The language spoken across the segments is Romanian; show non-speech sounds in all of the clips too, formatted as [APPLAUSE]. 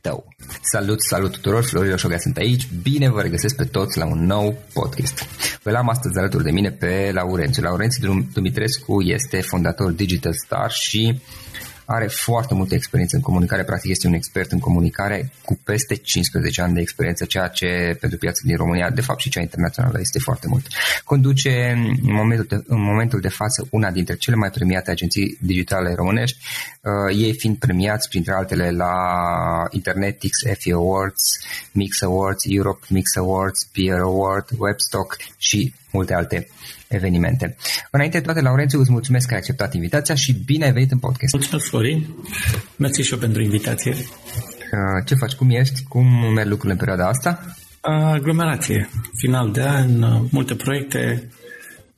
tău. Salut, salut tuturor, Florin Roșoga sunt aici, bine vă regăsesc pe toți la un nou podcast. Vă am astăzi alături de mine pe Laurențiu. Laurențiu Dumitrescu este fondator Digital Star și are foarte multă experiență în comunicare, practic este un expert în comunicare cu peste 15 ani de experiență, ceea ce pentru piața din România, de fapt și cea internațională, este foarte mult. Conduce în momentul de, în momentul de față una dintre cele mai premiate agenții digitale românești, uh, ei fiind premiați printre altele la Internetix FE Awards, Mix Awards, Europe Mix Awards, Peer Award, Webstock și multe alte evenimente. Înainte de toate, Laurențiu, îți mulțumesc că ai acceptat invitația și bine ai venit în podcast. Mulțumesc, Florin. Mersi și eu pentru invitație. Uh, ce faci? Cum ești? Cum merg lucrurile în perioada asta? Aglomerație. Final de an, uh, multe proiecte.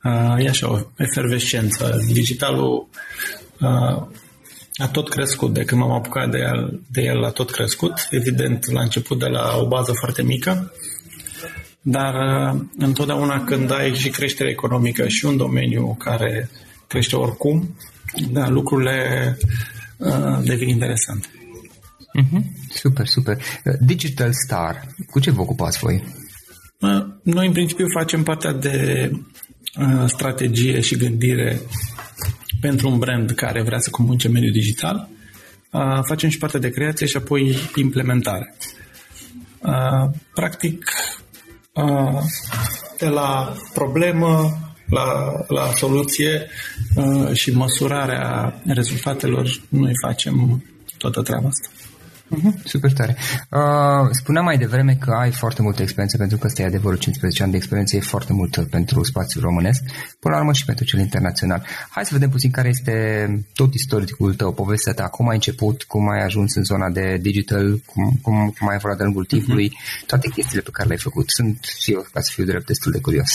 Uh, e așa o efervescență. Digitalul a tot crescut. De când m-am apucat de el, de el a tot crescut. Evident, la început de la o bază foarte mică dar uh, întotdeauna când ai și creștere economică și un domeniu care crește oricum, da, lucrurile uh, devin interesante. Mm-hmm. Super, super. Digital Star, cu ce vă ocupați voi? Noi, în principiu, facem partea de uh, strategie și gândire pentru un brand care vrea să comunice mediul digital. Uh, facem și partea de creație și apoi implementare. Uh, practic, uh, de la problemă la, la soluție uh, și măsurarea rezultatelor, noi facem toată treaba asta. Uh-huh, super tare. Uh, spuneam mai devreme că ai foarte multă experiență, pentru că ăsta e adevărul, 15 ani de experiență e foarte mult pentru spațiul românesc, până la urmă și pentru cel internațional. Hai să vedem puțin care este tot istoricul tău, povestea ta, cum ai început, cum ai ajuns în zona de digital, cum, cum, cum ai evoluat de lungul timpului, uh-huh. toate chestiile pe care le-ai făcut. Sunt și eu, ca să fiu drept, destul de curios.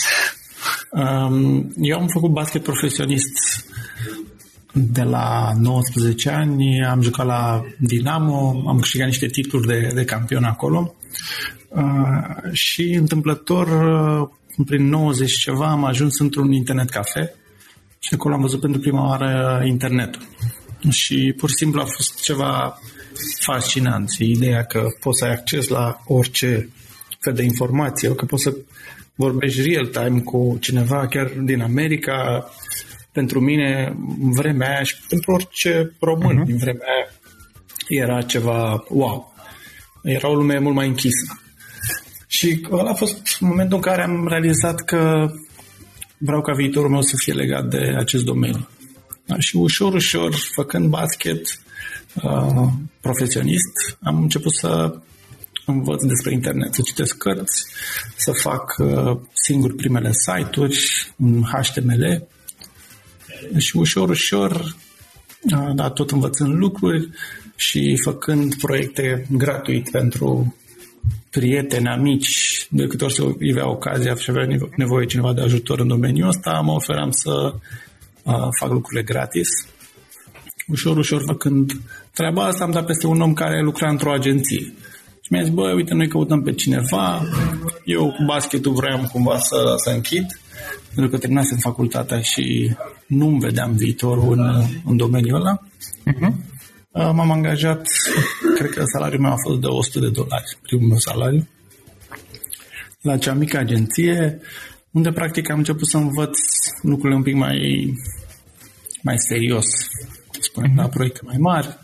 Um, eu am făcut basket profesionist de la 19 ani, am jucat la Dinamo, am câștigat niște titluri de, de campion acolo uh, și întâmplător uh, prin 90 ceva am ajuns într-un internet cafe și acolo am văzut pentru prima oară internetul. Și pur și simplu a fost ceva fascinant. Și ideea că poți să ai acces la orice fel de informație, că poți să vorbești real-time cu cineva chiar din America, pentru mine, în vremea aia și pentru orice român uh-huh. din vremea aia, era ceva wow. Era o lume mult mai închisă. Și ăla a fost momentul în care am realizat că vreau ca viitorul meu să fie legat de acest domeniu. Da, și ușor, ușor, făcând basket uh, profesionist, am început să învăț despre internet, să citesc cărți, să fac uh, singur primele site-uri în HTML și ușor, ușor, da, tot învățând lucruri și făcând proiecte gratuit pentru prieteni, amici, de câte ori se avea ocazia și avea nevoie cineva de ajutor în domeniul ăsta, mă oferam să uh, fac lucrurile gratis. Ușor, ușor făcând treaba asta, am dat peste un om care lucra într-o agenție. Și mi-a zis, bă, uite, noi căutăm pe cineva, eu cu basketul vreau cumva să, să închid, pentru că terminasem facultatea și nu-mi vedeam viitorul în, în domeniul ăla. Uh-huh. M-am angajat, cred că salariul meu a fost de 100 de dolari, primul meu salariu, la cea mică agenție, unde practic am început să învăț lucrurile un pic mai, mai serios, spunem, uh-huh. la proiecte mai mari,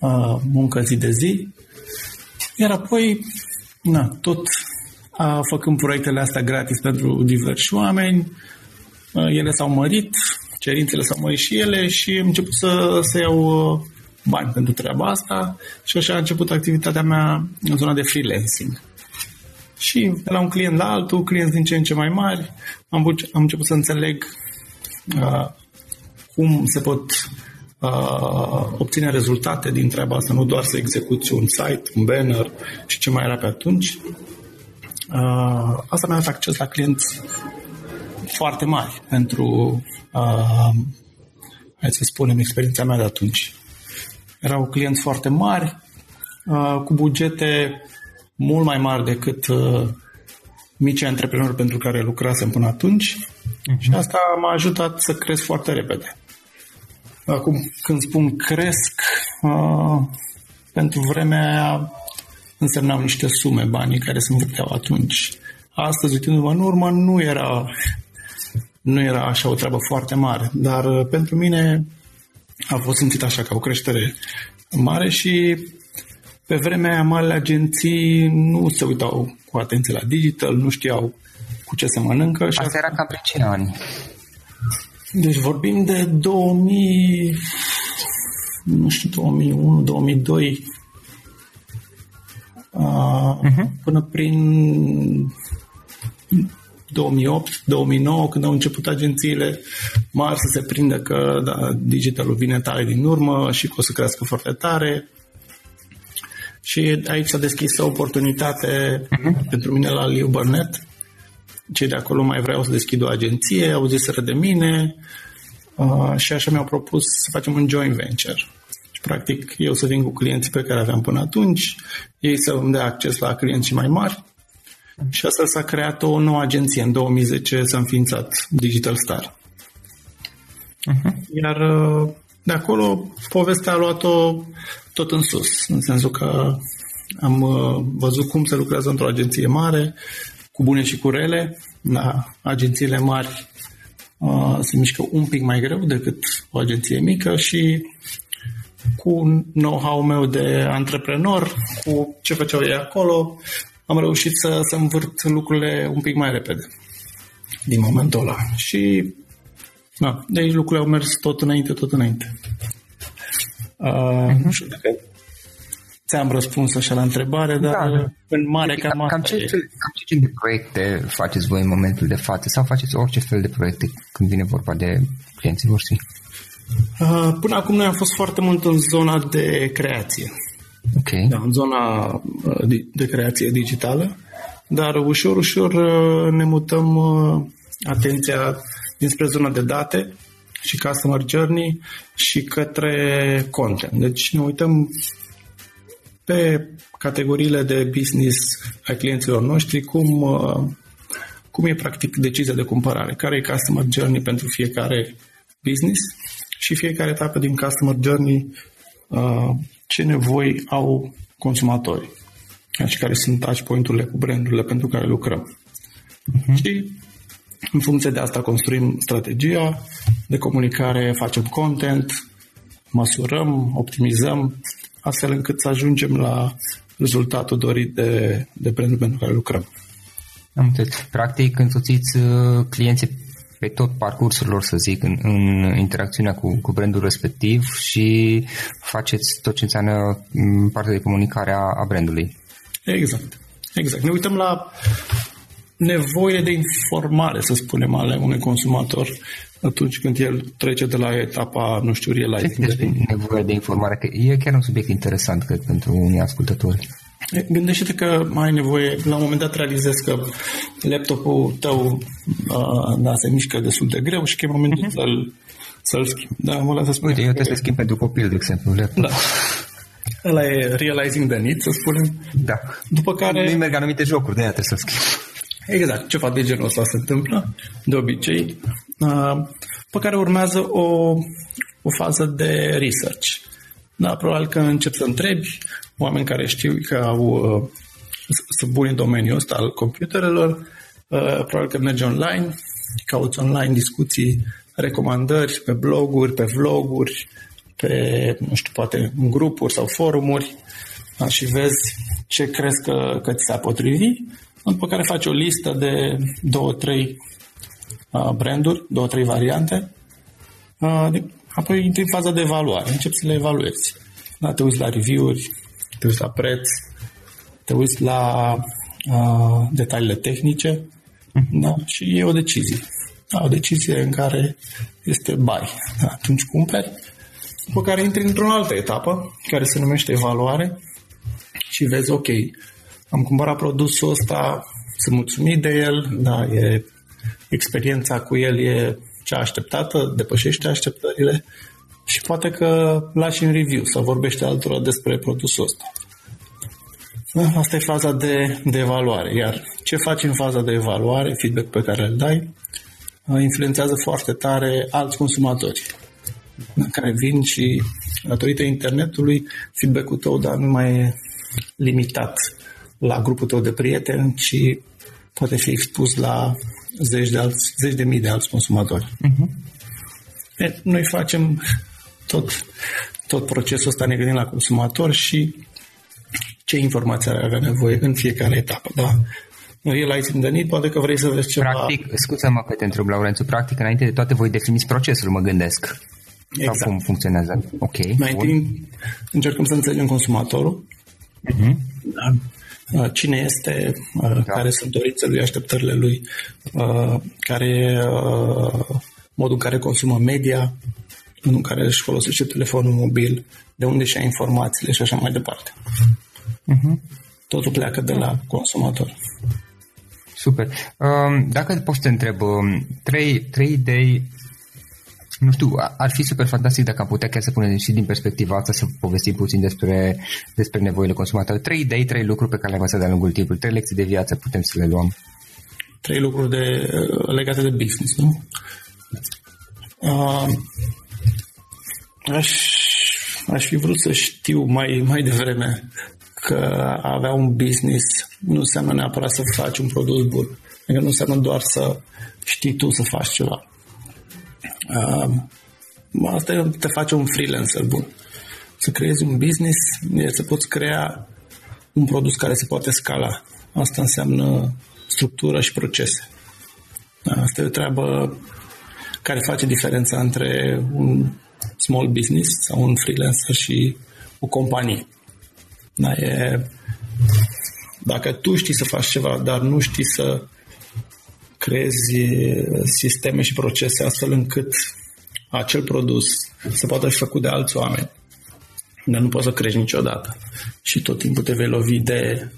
uh, muncă zi de zi, iar apoi, na, tot uh, făcând proiectele astea gratis pentru diversi oameni, uh, ele s-au mărit, cerințele s-au mărit și ele și am început să, să iau uh, bani pentru treaba asta și așa a început activitatea mea în zona de freelancing. Și de la un client la altul, clienți din ce în ce mai mari, am, am început să înțeleg uh, cum se pot uh, obține rezultate din treaba asta, nu doar să execuți un site, un banner și ce mai era pe atunci. Uh, asta mi-a dat acces la clienți foarte mari pentru uh, hai să spunem, experiența mea de atunci. Erau clienți foarte mari, uh, cu bugete mult mai mari decât uh, mici antreprenori pentru care lucrasem până atunci uh-huh. și asta m-a ajutat să cresc foarte repede. Acum, când spun cresc, uh, pentru vremea aia însemnau niște sume, banii care se învârteau atunci. Astăzi, uitându-mă în urmă, nu era nu era așa o treabă foarte mare, dar uh, pentru mine a fost simțit așa ca o creștere mare și pe vremea aia marile agenții nu se uitau cu atenție la digital, nu știau cu ce se mănâncă. Și asta era cam pe ce ani? Deci vorbim de 2000, nu știu, 2001, 2002, uh, uh-huh. până prin 2008, 2009, când au început agențiile mari să se prindă că da, digitalul vine tare din urmă și că o să crească foarte tare. Și aici s-a deschis o oportunitate uh-huh. pentru mine la Liu Burnett. Cei de acolo mai vreau să deschid o agenție, au zis de mine uh, și așa mi-au propus să facem un joint venture. Și practic eu să vin cu clienții pe care aveam până atunci, ei să îmi dea acces la clienți mai mari și asta s-a creat o nouă agenție. În 2010 s-a înființat Digital Star. Uh-huh. Iar uh, de acolo povestea a luat-o tot în sus, în sensul că am uh, văzut cum se lucrează într-o agenție mare, cu bune și cu rele. La agențiile mari uh, se mișcă un pic mai greu decât o agenție mică și cu know-how meu de antreprenor, cu ce făceau ei acolo, am reușit să, să învârt lucrurile un pic mai repede din momentul ăla. Și da, de aici lucrurile au mers tot înainte, tot înainte. Uh, uh-huh. Nu știu dacă ți-am răspuns așa la întrebare, dar da, da. în mare cam, cam, cam, ce, cam ce gen de proiecte faceți voi în momentul de față sau faceți orice fel de proiecte când vine vorba de clienții voștri? Uh, până acum noi am fost foarte mult în zona de creație. Okay. Da, în zona uh, de creație digitală, dar ușor, ușor uh, ne mutăm atenția dinspre zona de date și customer journey și către content. Deci ne uităm pe categoriile de business ai clienților noștri, cum, cum e practic decizia de cumpărare, care e customer journey pentru fiecare business și fiecare etapă din customer journey uh, ce nevoi au consumatorii și care sunt touch point-urile cu brandurile pentru care lucrăm. Uh-huh. Și în funcție de asta construim strategia de comunicare, facem content, măsurăm, optimizăm, astfel încât să ajungem la rezultatul dorit de, de brandul pentru care lucrăm. Am Practic, însoțiți uh, clienții pe tot parcursul lor, să zic, în, în interacțiunea cu, cu brandul respectiv și faceți tot ce înseamnă mm, partea de comunicare a, a brandului. Exact. Exact. Ne uităm la nevoie de informare, să spunem, ale unui consumator atunci când el trece de la etapa, nu știu, realizing. Ce nevoie de informare? Că e chiar un subiect interesant, cred, pentru unii ascultători. Gândește-te că ai nevoie, la un moment dat realizezi că laptopul tău uh, da, se mișcă destul de greu și că e momentul uh-huh. să-l, să-l schimbi. Da, mă să spun. Uite, eu trebuie să schimb pentru copil, de exemplu. Laptop. Da. Ăla e realizing the need, să spunem. Da. După care... Nu merg anumite jocuri, de aia trebuie să schimb. Exact, ceva de genul ăsta se întâmplă, de obicei. Uh, pe care urmează o, o fază de research. Da, probabil că încep să întrebi oameni care știu că au, uh, sunt buni în domeniul ăsta al computerelor, uh, probabil că mergi online, cauți online discuții, recomandări pe bloguri, pe vloguri, pe, nu știu, poate în grupuri sau forumuri da, și vezi ce crezi că, că ți s-a potrivi, după care faci o listă de două, trei uh, branduri, două, trei variante, uh, apoi intri în faza de evaluare, începi să le evaluezi. Da, te uiți la review-uri, te uiți la preț, te uiți la uh, detaliile tehnice mhm. da? și e o decizie. Da, o decizie în care este buy. Da, atunci cumperi, după care intri într-o altă etapă care se numește evaluare și vezi, ok, am cumpărat produsul ăsta, sunt mulțumit de el, da, e, experiența cu el e cea așteptată, depășește așteptările și poate că lași în review sau vorbește altora despre produsul ăsta. Da, asta e faza de, de evaluare. Iar ce faci în faza de evaluare, feedback pe care îl dai, influențează foarte tare alți consumatori care vin și datorită internetului feedback-ul tău dar nu mai e limitat la grupul tău de prieteni, ci poate fi expus la zeci de, alți, zeci de mii de alți consumatori. Uh-huh. E, noi facem tot, tot procesul ăsta, ne gândim la consumator și ce informații are avea nevoie în fiecare etapă. Da? Realizing the need, poate că vrei să vezi ceva... Practic, scuze-mă că te întreb, Laurențiu, practic, înainte de toate voi definiți procesul, mă gândesc. Exact. Sau cum funcționează. Ok. Mai întâi încercăm să înțelegem consumatorul. Uh-huh. Da? Uh, cine este, uh, da. care sunt dorințele lui, așteptările lui, uh, care e modul în care consumă media, în care își folosește telefonul mobil, de unde și-a informațiile și așa mai departe. Uh-huh. Totul pleacă de la consumator. Super. Um, dacă poți să te întreb, um, trei, trei idei nu știu, ar fi super fantastic dacă am putea chiar să punem și din perspectiva asta să povestim puțin despre, despre nevoile consumatorilor. Trei idei, trei lucruri pe care le-am învățat de-a lungul timpului, trei lecții de viață putem să le luăm. Trei lucruri de, legate de business, nu? Uh, aș, aș fi vrut să știu mai, mai devreme că a avea un business nu înseamnă neapărat să faci un produs bun. Adică nu înseamnă doar să știi tu să faci ceva. Uh, asta te face un freelancer bun. Să creezi un business e să poți crea un produs care se poate scala. Asta înseamnă structură și procese. Asta e o treabă care face diferența între un small business sau un freelancer și o companie. Da, e, dacă tu știi să faci ceva, dar nu știi să creezi sisteme și procese astfel încât acel produs să poată fi făcut de alți oameni, dar nu poți să crești niciodată. Și tot timpul te vei lovi de,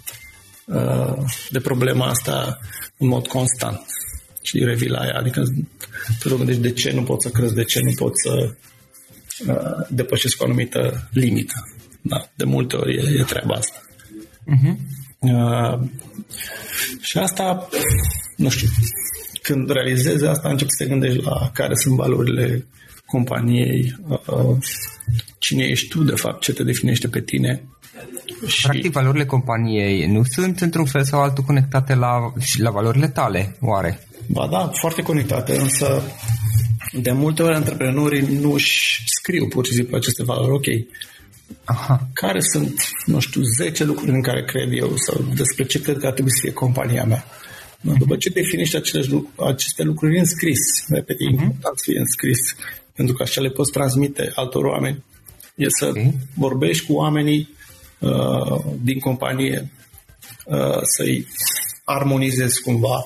uh, de problema asta în mod constant. Și revii la ea. Adică te gândești de ce nu poți să crezi, de ce nu poți să uh, depășesc o anumită limită. Da, de multe ori e, e treaba asta. Uh-huh. Uh, și asta, nu știu, când realizezi asta, începi să te gândești la care sunt valorile companiei, uh, cine ești tu, de fapt, ce te definește pe tine. Și... Practic, valorile companiei nu sunt într-un fel sau altul conectate la, la valorile tale, oare? Ba da, foarte conectate, însă de multe ori antreprenorii nu își scriu pur și simplu aceste valori. Ok, Aha. care sunt, nu știu, 10 lucruri în care cred eu sau despre ce cred că ar trebui să fie compania mea. După ce definești aceleși lucruri, aceste lucruri în scris, repet, e uh-huh. important să fie în scris, pentru că așa le poți transmite altor oameni, e să okay. vorbești cu oamenii uh, din companie, uh, să-i armonizezi cumva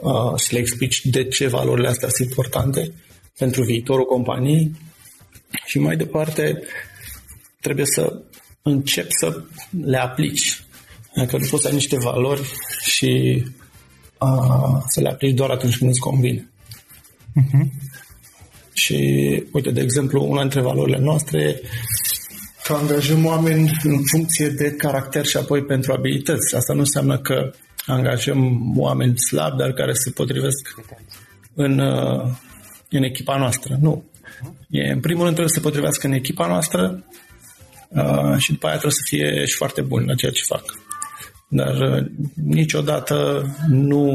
uh, și le explici de ce valorile astea sunt importante pentru viitorul companiei și mai departe trebuie să începi să le aplici. Adică nu poți să ai niște valori și uh, să le aplici doar atunci când îți convine. Uh-huh. Și, uite, de exemplu, una dintre valorile noastre că angajăm oameni în funcție de caracter și apoi pentru abilități. Asta nu înseamnă că angajăm oameni slabi, dar care se potrivesc în, în echipa noastră. Nu. E, în primul rând trebuie să se potrivească în echipa noastră uh, și după aia trebuie să fie și foarte bun la ceea ce fac. Dar uh, niciodată nu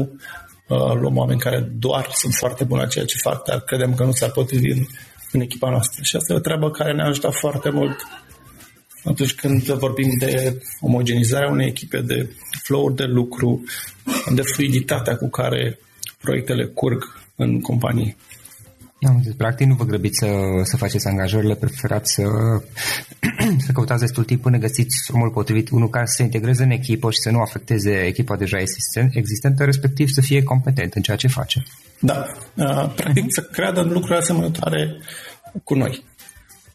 uh, luăm oameni care doar sunt foarte buni la ceea ce fac, dar credem că nu s-ar potrivi în, în echipa noastră. Și asta e o treabă care ne-a ajutat foarte mult atunci când vorbim de omogenizarea unei echipe, de flow de lucru, de fluiditatea cu care proiectele curg în companie. Am zis, practic nu vă grăbiți să, să faceți angajările, preferați să, [CLEARS THROAT] să căutați destul timp până găsiți omul potrivit, unul care să se integreze în echipă și să nu afecteze echipa deja existentă, respectiv să fie competent în ceea ce face. Da, practic uh-huh. să creadă în lucruri asemănătoare cu noi.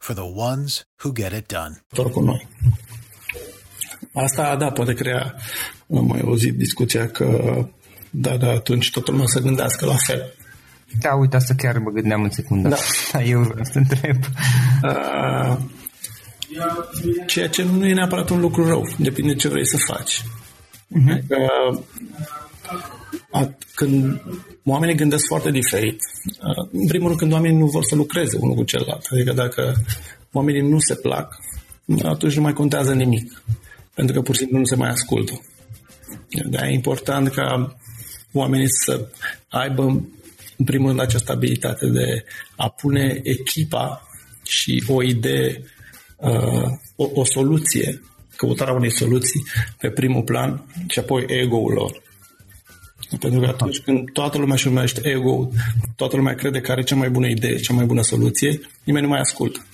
for the ones who get it done. Cu noi. Asta, da, poate crea, am mai auzit discuția că, da, da, atunci totul lumea să gândească la fel. Da, uite, asta chiar mă gândeam în secundă. Da. [LAUGHS] Eu vreau să întreb. Uh, ceea ce nu e neapărat un lucru rău. Depinde ce vrei să faci. Uh-huh. Adică, a, când oamenii gândesc foarte diferit, a, în primul rând când oamenii nu vor să lucreze unul cu celălalt. Adică dacă oamenii nu se plac, atunci nu mai contează nimic. Pentru că pur și simplu nu se mai ascultă. De e important ca oamenii să aibă în primul rând, această abilitate de a pune echipa și o idee, uh, o, o soluție, căutarea unei soluții pe primul plan și apoi ego-ul lor. Pentru că atunci când toată lumea își urmărește ego toată lumea crede că are cea mai bună idee, cea mai bună soluție, nimeni nu mai ascultă.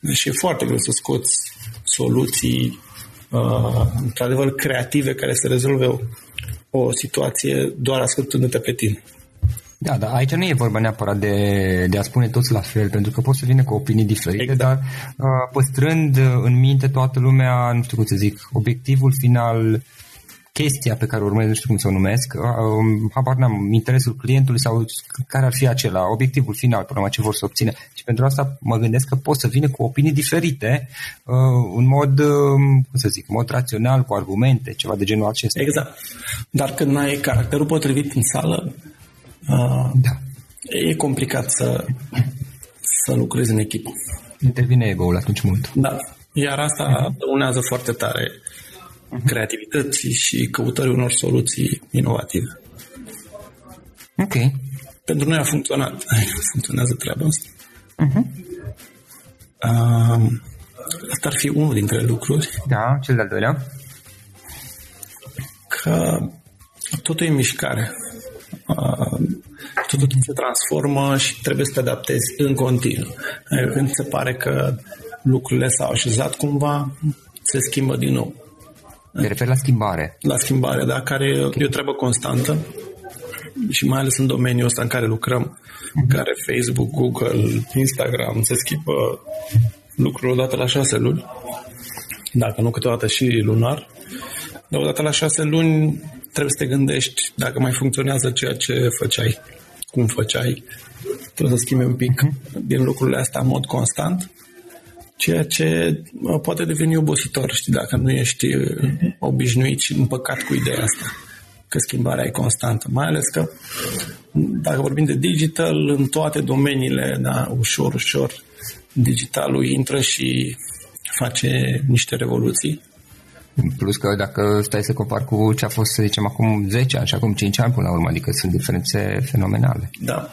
Deci e foarte greu să scoți soluții uh, într-adevăr creative care să rezolve o, o situație doar ascultându-te pe tine. Da, da, aici nu e vorba neapărat de, de a spune toți la fel, pentru că poți să vină cu opinii diferite, exact. dar uh, păstrând în minte toată lumea, nu știu cum să zic, obiectivul final chestia pe care urmez, nu știu cum să o numesc, um, habar n-am, interesul clientului sau care ar fi acela, obiectivul final, până ce vor să obține. Și pentru asta mă gândesc că pot să vină cu opinii diferite, uh, în mod, um, cum să zic, mod rațional, cu argumente, ceva de genul acesta. Exact. Dar când n-ai caracterul potrivit în sală, uh, da. e complicat să, să lucrezi în echipă. Intervine ego-ul atunci mult. Da. Iar asta uh-huh. unează foarte tare creativității și căutării unor soluții inovative. Ok. Pentru noi a funcționat. [LAUGHS] Funcționează treaba asta. Uh-huh. Uh, asta ar fi unul dintre lucruri. Da, cel de-al doilea. Că totul e mișcare. Uh, totul se transformă și trebuie să te adaptezi în continuu. Când se pare că lucrurile s-au așezat cumva, se schimbă din nou. Te referi la schimbare. La schimbare, da, care e o treabă constantă și mai ales în domeniul ăsta în care lucrăm, în care Facebook, Google, Instagram se schimbă lucruri odată la șase luni, dacă nu câteodată și lunar, dar odată la șase luni trebuie să te gândești dacă mai funcționează ceea ce făceai, cum făceai, trebuie să schimbi un pic uh-huh. din lucrurile astea în mod constant ceea ce poate deveni obositor, știi, dacă nu ești uh, obișnuit și împăcat cu ideea asta, că schimbarea e constantă. Mai ales că, dacă vorbim de digital, în toate domeniile, da, ușor, ușor, digitalul intră și face niște revoluții. Plus că dacă stai să compar cu ce a fost, să zicem, acum 10 ani și acum 5 ani până la urmă, adică sunt diferențe fenomenale. Da.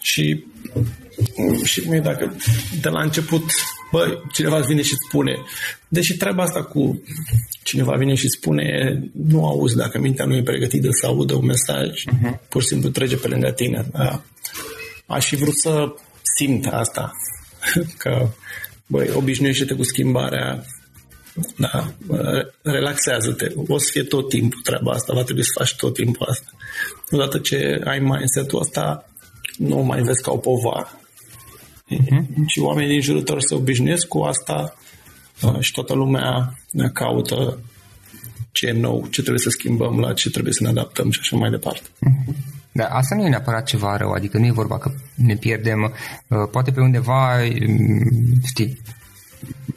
Și și cum e dacă de la început, bă, cineva vine și spune, deși treaba asta cu cineva vine și spune, nu auzi dacă mintea nu e pregătită să audă un mesaj, uh-huh. pur și simplu trece pe lângă tine. Da? Aș fi vrut să simt asta, [LAUGHS] că, băi, obișnuiește-te cu schimbarea, da, relaxează-te. O să fie tot timpul treaba asta, va trebui să faci tot timpul asta. Odată ce ai mindset-ul ăsta, nu mai vezi ca o povară. Uh-huh. Și oamenii din jurul tău se obișnuiesc cu asta uh, și toată lumea ne caută ce e nou, ce trebuie să schimbăm, la ce trebuie să ne adaptăm și așa mai departe. Uh-huh. Dar asta nu e neapărat ceva rău, adică nu e vorba că ne pierdem, uh, poate pe undeva, um, știi,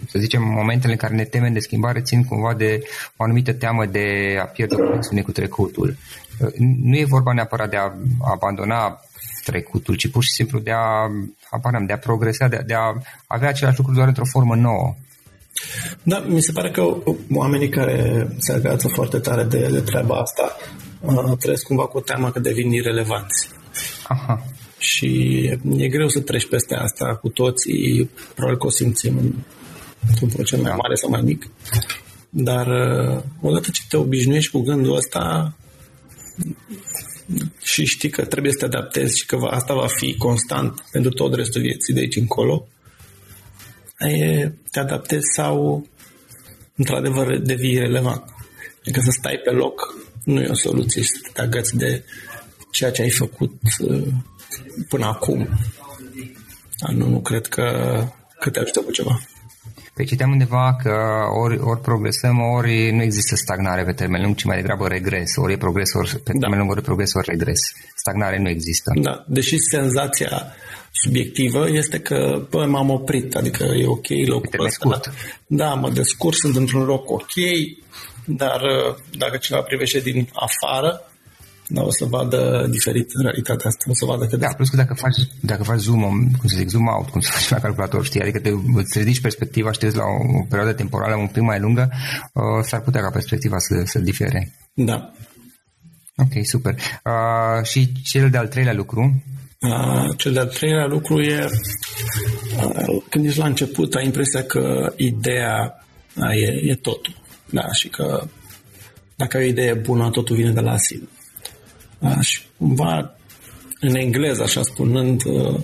să zicem, momentele în care ne temem de schimbare țin cumva de o anumită teamă de a pierde conexiune cu trecutul. Uh, nu e vorba neapărat de a abandona trecutul, ci pur și simplu de a, aparam, de a progresa, de, de a avea același lucru doar într-o formă nouă. Da, mi se pare că oamenii care se agață foarte tare de, de treaba asta uh, trăiesc cumva cu teama că devin irelevanți. Aha. Și e greu să treci peste asta cu toții, probabil că o simțim într-un procent mai mare sau mai mic. Dar uh, odată ce te obișnuiești cu gândul ăsta, și știi că trebuie să te adaptezi și că asta va fi constant pentru tot restul vieții de aici încolo, e, te adaptezi sau într-adevăr devii relevant. Adică să stai pe loc nu e o soluție și să te agați de ceea ce ai făcut uh, până acum. Dar nu, nu cred că, că te ajută cu ceva. Păi citeam undeva că ori, ori progresăm, ori nu există stagnare pe termen lung, ci mai degrabă regres. Ori e progres, ori pe da. termen lung, ori progres, ori regres. Stagnare nu există. Da, deși senzația subiectivă este că bă, m-am oprit, adică e ok locul ăsta. Da, mă descurc, sunt într-un loc ok, dar uh, dacă cineva privește din afară, da, o să vadă diferit în realitatea asta, o să vadă că... Da, plus că dacă faci, dacă faci zoom, cum să zic, zoom out, cum să [LAUGHS] faci la calculator, știi, adică te, îți ridici perspectiva și la o, o perioadă temporală un pic mai lungă, uh, s-ar putea ca perspectiva să, să difere. Da. Ok, super. Uh, și cel de-al treilea lucru? Uh, cel de-al treilea lucru e uh, când ești la început, ai impresia că ideea uh, e, e totul. Da, și că dacă ai o idee bună, totul vine de la sine. Da? Și cumva în engleză, așa spunând, uh,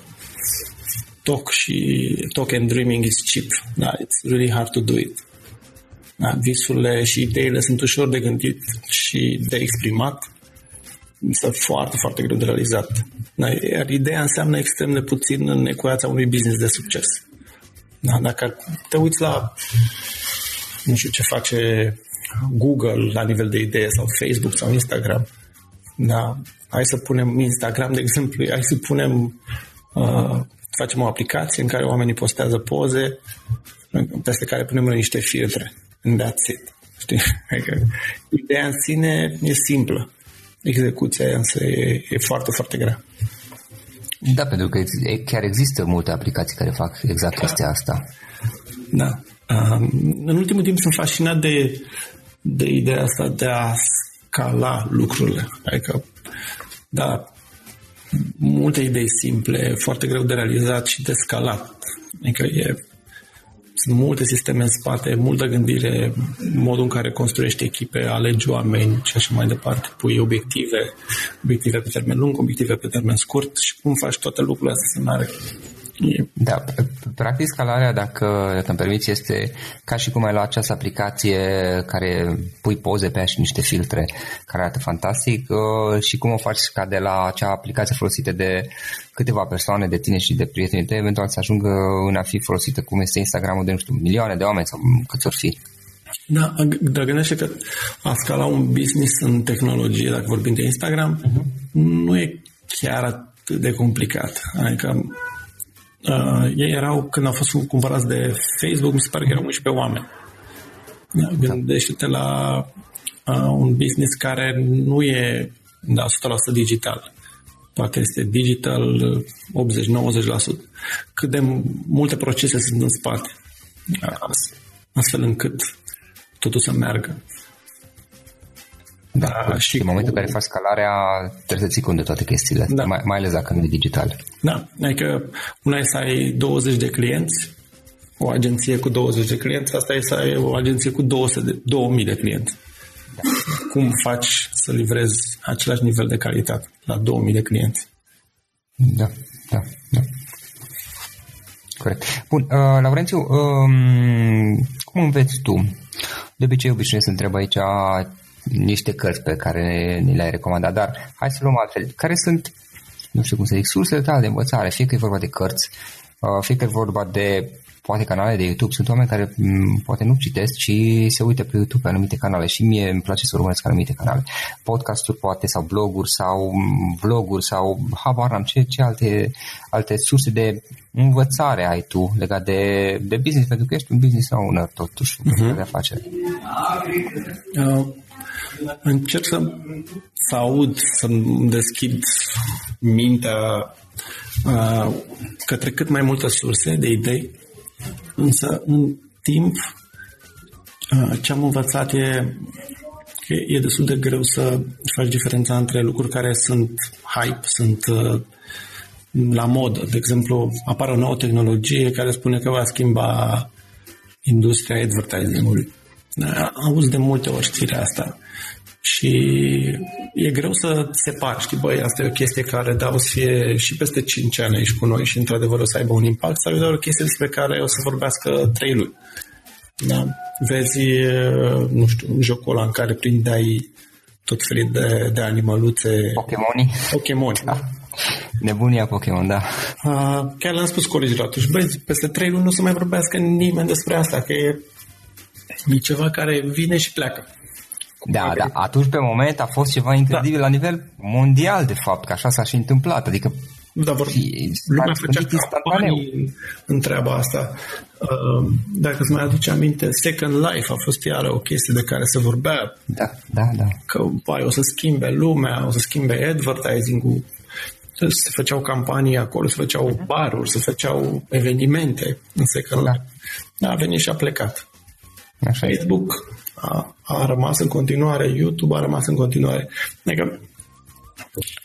talk și talk and dreaming is cheap. Da? It's really hard to do it. Da? Visurile și ideile sunt ușor de gândit și de exprimat, însă foarte, foarte greu de realizat. Da? Iar ideea înseamnă extrem de puțin în ecuația unui business de succes. Da? Dacă te uiți la nu știu ce face Google la nivel de idee sau Facebook sau Instagram. Da, hai să punem Instagram, de exemplu, hai să punem, uh, facem o aplicație în care oamenii postează poze peste care punem niște filtre. And that's it. Știi? [LAUGHS] Adică, ideea în sine e simplă. Execuția însă e, e foarte, foarte grea. Da, pentru că chiar există multe aplicații care fac exact chestia asta. Da. Um, în ultimul timp sunt fascinat de, de ideea asta de a scala lucrurile. Adică, da, multe idei simple, foarte greu de realizat și de scalat. Adică e sunt multe sisteme în spate, multă gândire, modul în care construiești echipe, alegi oameni și așa mai departe. Pui obiective, obiective pe termen lung, obiective pe termen scurt și cum faci toate lucrurile astea să meargă. Da, practic scalarea, dacă, dacă îmi permiți, este ca și cum ai luat această aplicație care pui poze pe ea și niște filtre care arată fantastic uh, și cum o faci ca de la acea aplicație folosită de câteva persoane, de tine și de prietenii tăi, eventual să ajungă în a fi folosită cum este Instagramul de, nu știu, milioane de oameni sau câți ori fi. Da, dar gândește că a scala un business în tehnologie, dacă vorbim de Instagram, uh-huh. nu e chiar atât de complicat. Adică Uh, ei erau, când au fost cumpărați de Facebook, mi se pare că erau 11 oameni. Da, gândește-te la uh, un business care nu e da, 100% digital. Poate este digital 80-90%. Cât de multe procese sunt în spate. Astfel încât totul să meargă. Da, da și în momentul în care faci scalarea, trebuie să ții cont de toate chestiile, da. mai, mai ales dacă nu e digital. Da, adică una e să ai 20 de clienți, o agenție cu 20 de clienți, asta e să ai o agenție cu 200 de, 2000 de clienți. Da. Cum faci să livrezi același nivel de calitate la 2000 de clienți? Da, da, da. Corect. Bun, uh, Laurențiu, um, cum înveți tu? De obicei obișnuiesc să întreb aici niște cărți pe care ni le-ai recomandat, dar hai să luăm altfel. Care sunt, nu știu cum să zic, sursele tale de învățare, fie că e vorba de cărți, uh, fie că e vorba de poate canale de YouTube. Sunt oameni care m- mm, poate nu citesc, ci se uită pe YouTube pe anumite canale și mie îmi place să urmăresc anumite canale. Podcasturi poate sau bloguri sau mm, vloguri sau habar am ce, ce alte, alte surse de învățare ai tu legat de, de business, pentru că ești un business owner totuși, uh-huh. de afaceri. Uh, încerc să, să aud, să deschid mintea uh, către cât mai multe surse de idei, însă în timp uh, ce am învățat e că e destul de greu să faci diferența între lucruri care sunt hype, sunt uh, la modă. De exemplu, apare o nouă tehnologie care spune că va schimba industria advertising-ului. Auzi de multe ori știrea asta. Și e greu să separi, știi, băi, asta e o chestie care da, o să fie și peste 5 ani aici cu noi și într-adevăr o să aibă un impact sau e doar o chestie despre care o să vorbească 3 luni. Da? Vezi, nu știu, jocul ăla în care prindeai tot felul de, de animăluțe. Pokémoni. Pokémoni. Da. Nebunia Pokémon, da. Uh, chiar le-am spus colegilor atunci, băi, peste trei luni nu să mai vorbească nimeni despre asta, că e, e ceva care vine și pleacă. Da, da, atunci pe moment a fost ceva incredibil da. la nivel mondial, de fapt, că așa s-a și întâmplat. Adică da, vor, lumea făcea campanii în treaba asta. Uh, dacă îți mai aduce aminte, Second Life a fost iară o chestie de care se vorbea. Da, da, da. Că bai, o să schimbe lumea, o să schimbe advertising-ul. Se făceau campanii acolo, se făceau uh-huh. baruri, se făceau evenimente în Second da. Life. Da, a venit și a plecat. Așa Facebook a, a rămas în continuare, YouTube a rămas în continuare. Adică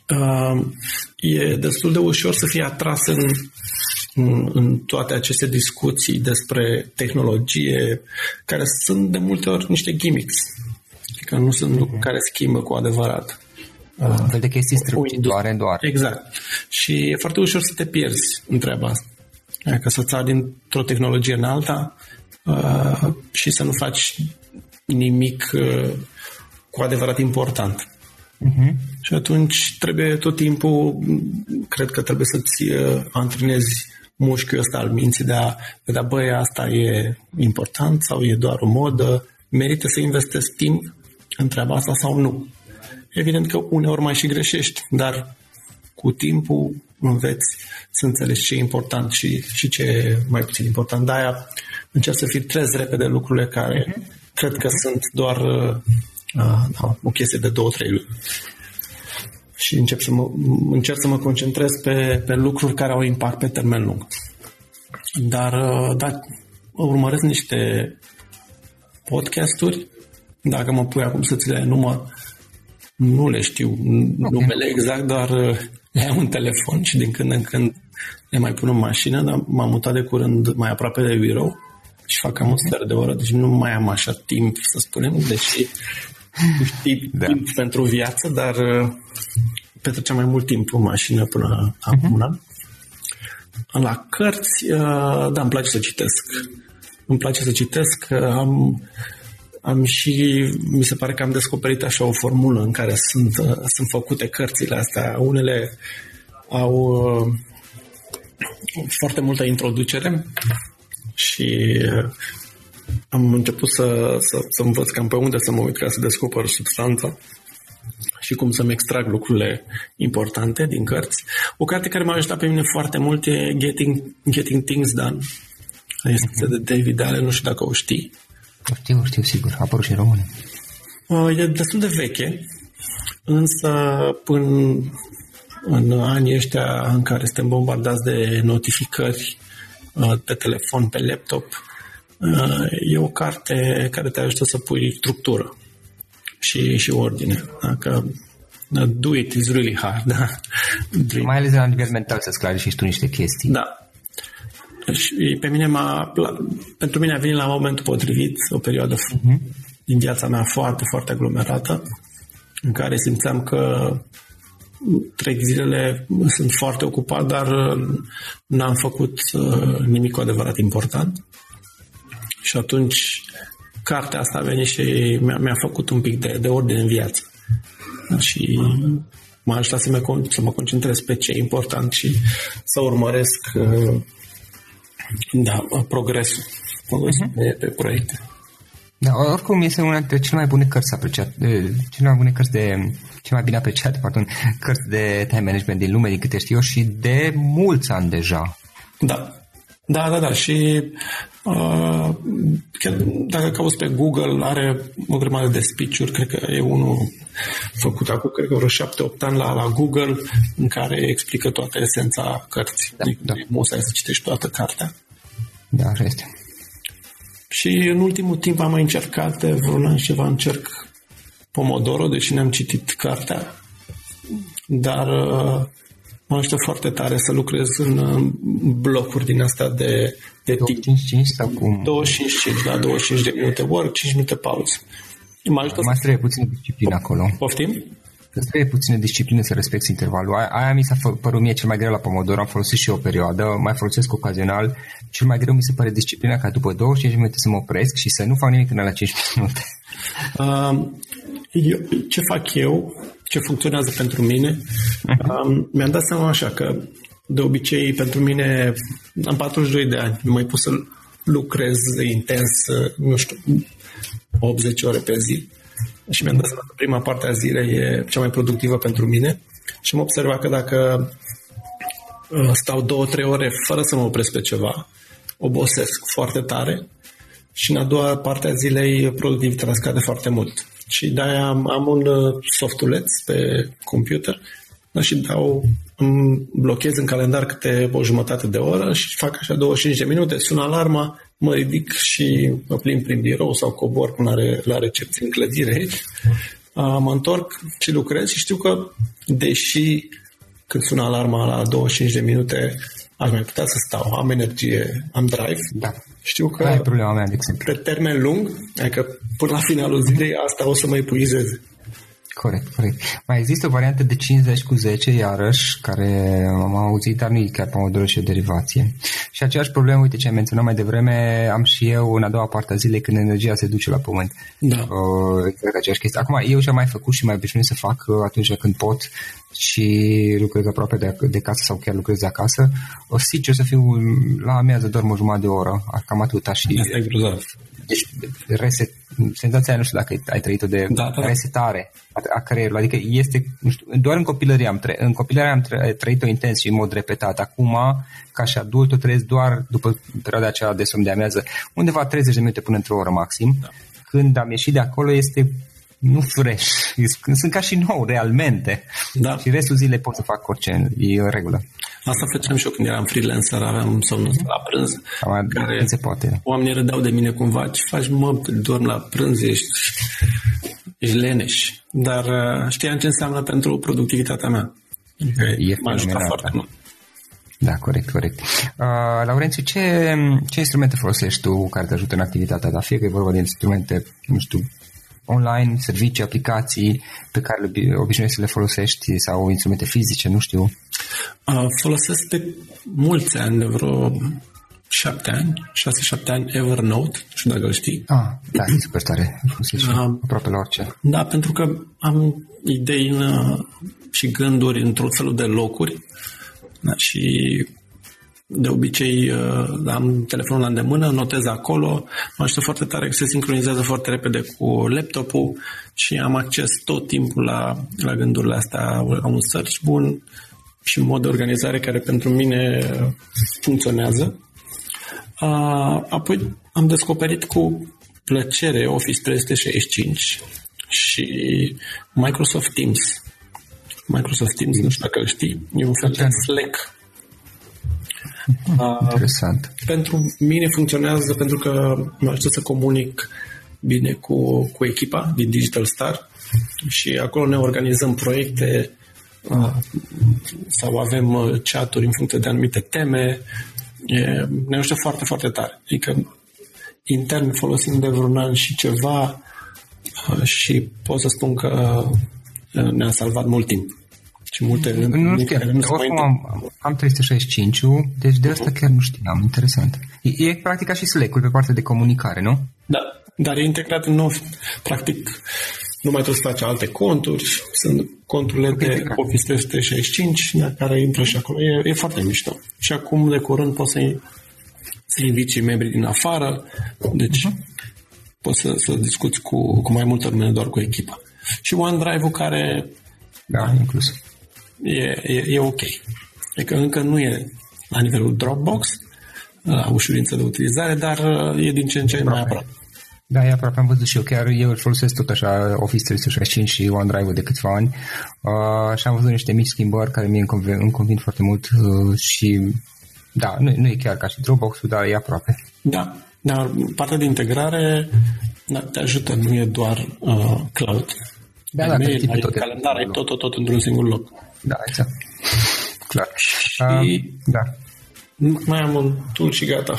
uh, e destul de ușor să fie atras în, în, în toate aceste discuții despre tehnologie, care sunt de multe ori niște gimmicks. Adică nu sunt lucruri care schimbă cu adevărat. Un fel de chestii strălucitoare doar. Exact. Și e foarte ușor să te pierzi în treaba asta. Adică să ți dintr-o tehnologie în alta uh, și să nu faci nimic uh, cu adevărat important. Uh-huh. Și atunci trebuie tot timpul, cred că trebuie să-ți uh, antrenezi mușchiul ăsta al minții de a vedea, băi, asta e important sau e doar o modă, merită să investesc timp în treaba asta sau nu. Evident că uneori mai și greșești, dar cu timpul înveți să înțelegi ce e important și, și ce e mai puțin important. De-aia încerc să filtrez repede lucrurile care uh-huh. cred că uh-huh. sunt doar uh, uh, o chestie de două, trei luni. Și încep să mă, încerc să mă concentrez pe, pe lucruri care au impact pe termen lung. Dar, uh, da, urmăresc niște podcasturi. Dacă mă pui acum să ți le număr, nu le știu okay. numele exact, dar uh, le am în telefon și din când în când le mai pun în mașină, dar m-am mutat de curând mai aproape de birou și fac cam un sfert de oră, deci nu mai am așa timp, să spunem, deși știi da. timp pentru viață, dar uh, petreceam mai mult timp în mașină până uh-huh. acum un an. La cărți, uh, da, îmi place să citesc. Îmi place să citesc. Am, am și, mi se pare că am descoperit așa o formulă în care sunt, uh, sunt făcute cărțile astea. Unele au uh, foarte multă introducere și am început să, să, să învăț cam pe unde să mă uit ca să descoper substanța și cum să-mi extrag lucrurile importante din cărți. O carte care m-a ajutat pe mine foarte mult e Getting, Getting Things Done. Este uh-huh. de David Allen, nu știu dacă o știi. O știu, o știu, sigur. A apărut și în română. Uh, e destul de veche, însă până în anii ăștia în care suntem bombardați de notificări uh, pe telefon, pe laptop, uh, e o carte care te ajută să pui structură și, și ordine. Dacă do it is really hard, da. Dream. Mai ales la nivel mental să-ți clarifici tu niște chestii. Da. Și pe mine m-a, pentru mine a venit la momentul potrivit o perioadă uh-huh. din viața mea foarte, foarte aglomerată în care simțeam că trec zilele, sunt foarte ocupat, dar n-am făcut uh, nimic cu adevărat important. Și atunci cartea asta a venit și mi-a, mi-a făcut un pic de, de ordine în viață. Și m-a ajutat să mă, să mă concentrez pe ce e important și să urmăresc uh, da, progresul, progresul uh-huh. pe, pe proiecte. Da, oricum este una dintre cele mai bune cărți apreciate, cele mai bune cărți de, cele mai bine apreciate, pardon, cărți de time management din lume, din câte știu eu, și de mulți ani deja. Da, da, da, da. Și uh, chiar dacă cauți pe Google, are o grămadă de speech-uri, cred că e unul făcut acum, cred că vreo șapte-opt ani la, la Google, în care explică toată esența cărții. Da, da. Nu să citești toată cartea. Da, așa este. Și în ultimul timp am mai încercat de vreun an ceva, încerc Pomodoro, deși n-am citit cartea, dar uh, mă ajută foarte tare să lucrez în blocuri din astea de, de 25 sau cum? 25, da, 25 de minute work, 5 minute pauză. Mă ajută mai trebuie puțin disciplină acolo. Poftim? Îți trebuie puțină disciplină să respecti intervalul. Aia, aia mi s-a părut mie cel mai greu la Pomodoro, am folosit și o perioadă, mai folosesc ocazional. Cel mai greu mi se pare disciplina ca după 25 minute să mă opresc și să nu fac nimic în la 5 [LAUGHS] minute. Uh, eu, ce fac eu, ce funcționează pentru mine, uh, mi-am dat seama așa că de obicei pentru mine am 42 de ani, nu mai pot să lucrez intens, nu știu, 80 ore pe zi și mi-am dat seama că prima parte a zilei e cea mai productivă pentru mine și am observat că dacă uh, stau două, trei ore fără să mă opresc pe ceva, obosesc foarte tare și în a doua parte a zilei productivitatea scade foarte mult. Și de-aia am, am un uh, softuleț pe computer da, și dau, îmi blochez în calendar câte o jumătate de oră și fac așa 25 de minute, sună alarma, mă ridic și mă plimb prin birou sau cobor până la, la recepție în clădire aici. Mă întorc și lucrez și știu că, deși când sună alarma la 25 de minute, aș mai putea să stau, am energie, am drive. Da. Știu că Aia e problema mea, de exemplu. pe termen lung, adică până la finalul zilei, asta o să mă epuizeze. Corect, corect. Mai există o variantă de 50 cu 10, iarăși, care am auzit, dar nu e chiar Pomodoro și o derivație. Și aceeași problemă, uite ce am menționat mai devreme, am și eu în a doua parte a zilei când energia se duce la pământ. Da. Uh, exact aceeași chestie. Acum, eu ce-am mai făcut și mai obișnuit să fac uh, atunci când pot și lucrez aproape de, de casă sau chiar lucrez de acasă, o sincer să fiu la amiază dorm o jumătate de oră, cam atâta și... Asta e grozav. Deci, reset, senzația aia, nu știu dacă ai trăit-o de Da, da, da. resetare a, a creierului. Adică este, nu știu, doar în copilărie am, trăit, în copilărie am tră- trăit-o intens și în mod repetat. Acum, ca și adult, o trăiesc doar după perioada aceea de somn de amiază, undeva 30 de minute până într-o oră maxim. Da. Când am ieșit de acolo este nu fresh. Sunt ca și nou, realmente. Da. Și restul zilei pot să fac orice, e în regulă. Asta făceam și eu când eram freelancer, aveam somnul ăsta la prânz. Acum, care când se poate. Oamenii râdeau de mine cumva, ce faci mă, dorm la prânz, ești, ești leneș. Dar uh, știam ce înseamnă pentru productivitatea mea. Adică E m-a ajutat fenomenal, foarte da. mult. Da, corect, corect. Uh, Laurențiu, ce, ce instrumente folosești tu care te ajută în activitatea ta? Fie că e vorba de instrumente, nu știu, online, servicii, aplicații pe care le obi- obișnuiești să le folosești sau instrumente fizice, nu știu. Uh, folosesc de mulți ani, de vreo șapte ani, șase-șapte ani, Evernote, nu știu dacă îl știi. Ah, da, e super tare. Folosești Da. aproape la orice. Da, pentru că am idei în, uh, și gânduri într-un felul de locuri da, și de obicei uh, am telefonul la îndemână, notez acolo, mă ajută foarte tare că se sincronizează foarte repede cu laptopul și am acces tot timpul la, la gândurile astea, am un search bun și un mod de organizare care pentru mine uh, funcționează. Uh, apoi am descoperit cu plăcere Office 365 și Microsoft Teams. Microsoft Teams, nu știu dacă îl știi, e un fel de Slack. Uh, Interesant. pentru mine funcționează pentru că mă ajută să comunic bine cu, cu echipa din Digital Star și acolo ne organizăm proiecte uh, sau avem uh, chaturi în funcție de anumite teme. E, ne ajută foarte, foarte tare. Adică intern folosim de vreun an și ceva uh, și pot să spun că uh, ne-a salvat mult timp. Și multe Nu întâlniri știu, care nu se mai oricum întâmplă. am, am 365 deci de asta chiar nu știam, interesant. E, e practic ca și Slack-ul pe partea de comunicare, nu? Da, dar e integrat în nou. Practic, nu mai trebuie să faci alte conturi. Sunt conturile de Integrat. Office 365 da, care intră și acolo. E, e foarte mișto. Și acum, de curând, poți să, să inviți și membrii din afară. Deci, poți să, să discuți cu, cu mai multă lume, nu doar cu echipa. Și OneDrive-ul care Da, inclus. E, e, e ok. Adică încă nu e la nivelul Dropbox, la ușurință de utilizare, dar uh, e din ce în ce mai aproape. Da, e aproape, am văzut și eu, chiar eu îl folosesc tot așa Office 365 și OneDrive-ul de câțiva ani uh, și am văzut niște mici schimbări care mie îmi convin, îmi convin foarte mult uh, și da, nu, nu e chiar ca și Dropbox-ul, dar e aproape. Da, dar partea de integrare da, te ajută, nu e doar uh, cloud. Da, Ai da, mail, te ai tot, calendar, ai tot, tot, tot într-un singur loc. Da, exact. Clar. Și Uh, da. mai am un tool și gata.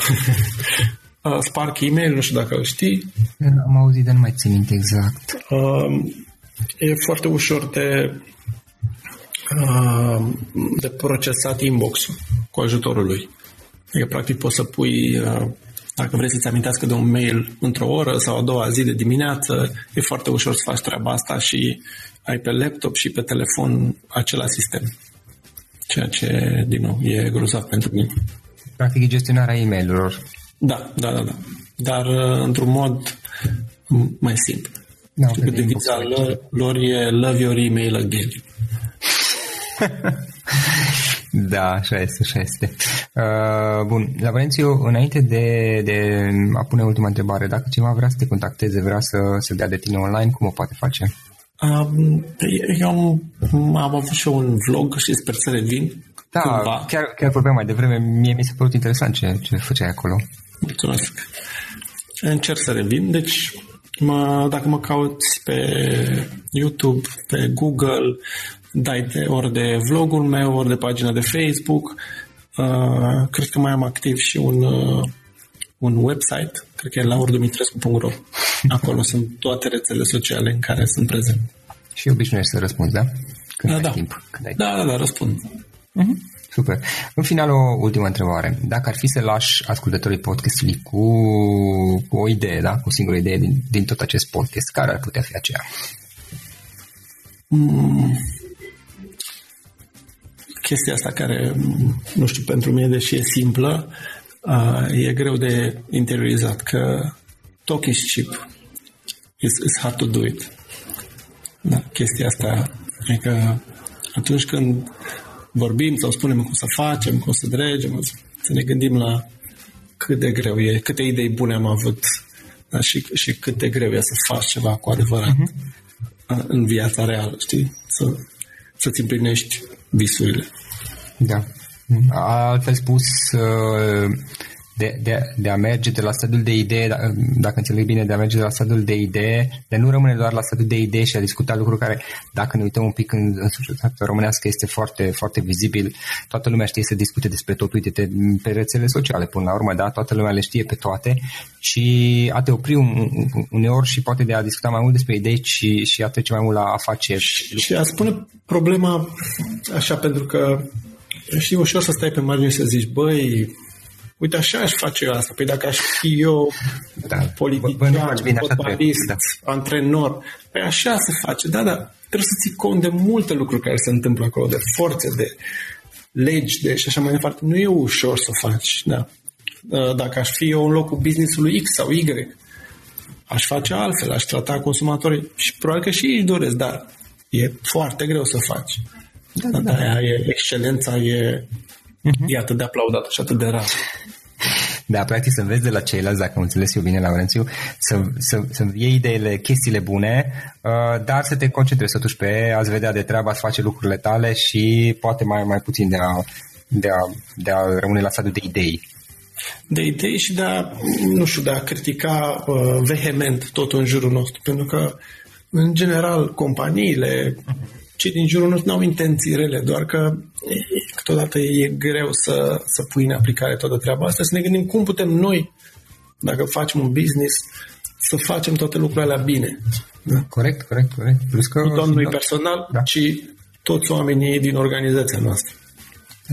[LAUGHS] uh, Spark Email, nu știu dacă îl știi. Am auzit, dar nu mai țin minte exact. Uh, e foarte ușor de, uh, de procesat inbox-ul cu ajutorul lui. Adică, practic, poți să pui, uh, dacă vreți să-ți amintească de un mail într-o oră sau a doua zi de dimineață, e foarte ușor să faci treaba asta și ai pe laptop și pe telefon același sistem. Ceea ce, din nou, e grozav pentru mine. Practic e gestionarea e mail Da, da, da, da. Dar uh, într-un mod m- mai simplu. Da, Știu că de deviza inbox lor, lor e Love your email again. [LAUGHS] Da, așa este, așa este. Uh, bun, Laurențiu, înainte de, de a pune ultima întrebare, dacă cineva vrea să te contacteze, vrea să se dea de tine online, cum o poate face? Um, eu am, am avut și eu un vlog și sper să revin Da, cândva. chiar, chiar vorbeam mai devreme, mie mi s-a părut interesant ce, ce făceai acolo. Mulțumesc. Încerc să revin, deci mă, dacă mă cauți pe YouTube, pe Google, dai de, ori de vlogul meu, ori de pagina de Facebook. Uh, cred că mai am activ și un, uh, un website, cred că e laurdumitrescu.ro. Acolo sunt toate rețelele sociale în care sunt prezent. Și obișnuiești să răspunzi, da? Când Da, ai da. timp. Când ai Da, da, da, răspund. Mhm. Super. În final, o ultimă întrebare. Dacă ar fi să lași ascultătorii podcastului cu, cu o idee, da? cu o singură idee din, din tot acest podcast, care ar putea fi aceea? Mm. Chestia asta care, nu știu, pentru mine, deși e simplă, uh, e greu de interiorizat, că talk is cheap. It's, it's hard to do it. Da, chestia asta, adică atunci când vorbim sau spunem cum să facem, cum să dregem, să ne gândim la cât de greu e, câte idei bune am avut da, și, și cât de greu e să faci ceva cu adevărat uh-huh. în viața reală, știi? Să, să-ți împlinești visurile. Da. Altfel spus, uh, de, de, de a merge de la stadiul de idee, da, dacă înțeleg bine, de a merge de la stadiul de idee, de nu rămâne doar la stadiul de idee și a discuta lucruri care, dacă ne uităm un pic în, în societatea românească, este foarte, foarte vizibil. Toată lumea știe să discute despre tot, uite pe rețele sociale până la urmă, da? Toată lumea le știe pe toate și a te opri un, uneori și poate de a discuta mai mult despre idei și, și a trece mai mult la afaceri. Și, și a spune problema așa, pentru că știi, ușor să stai pe margine și să zici, băi, uite, așa aș face eu asta. Păi dacă aș fi eu da. politician, fotbalist, da. antrenor, păi așa se face. Da, da, trebuie să ții cont de multe lucruri care se întâmplă acolo, de forțe, de legi, de și așa mai departe. Nu e ușor să faci, da. Uh, dacă aș fi eu în locul businessului X sau Y, aș face altfel, aș trata consumatorii și probabil că și ei doresc, dar e foarte greu să faci. Da, da. Aia e, excelența e uh-huh. e atât de aplaudat și atât de rar. [LAUGHS] Da, practic să înveți de la ceilalți, dacă am înțeles eu bine, Laurențiu, să, să, să iei ideile, chestiile bune, uh, dar să te concentrezi totuși pe a-ți vedea de treaba, să face lucrurile tale și poate mai, mai puțin de a, de, a, de a rămâne la stadiul de idei. De idei și de a, nu știu, de a critica uh, vehement tot în jurul nostru, pentru că, în general, companiile, uh-huh cei din jurul nu au intenții rele, doar că câteodată e greu să, să pui în aplicare toată treaba asta, să ne gândim cum putem noi, dacă facem un business, să facem toate lucrurile alea bine. Da? Corect, corect, corect. Plus că nu doar noi personal, da. ci toți oamenii din organizația noastră.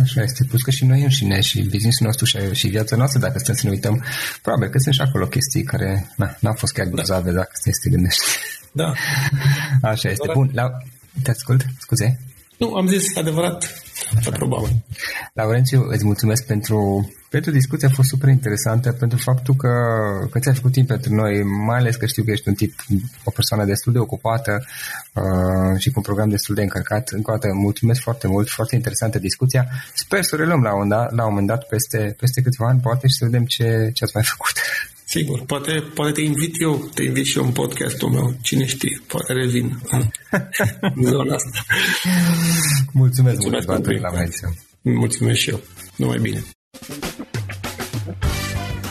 Așa este. Plus că și noi înșine și businessul nostru și, și viața noastră, dacă stăm să ne uităm, probabil că sunt și acolo chestii care na, n-au fost chiar grozave da. dacă stai să te gândești. Da. Așa este. Bun. La, te ascult, scuze. Nu, am zis adevărat, probabil. Laurențiu, îți mulțumesc pentru, pentru discuția, a fost super interesantă, pentru faptul că, că ți-ai făcut timp pentru noi, mai ales că știu că ești un tip, o persoană destul de ocupată uh, și cu un program destul de încărcat. Încă o dată, mulțumesc foarte mult, foarte interesantă discuția. Sper să o reluăm la un, da, la un moment dat, peste, peste câțiva ani, poate, și să vedem ce, ce ați mai făcut. Sigur, poate, poate te invit eu, te invit și eu în podcastul meu, cine știe, poate revin în [LAUGHS] zona asta. Mulțumesc, Mulțumesc mult pentru la Mulțumesc și eu. Numai bine.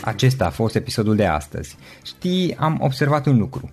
Acesta a fost episodul de astăzi. Știi, am observat un lucru.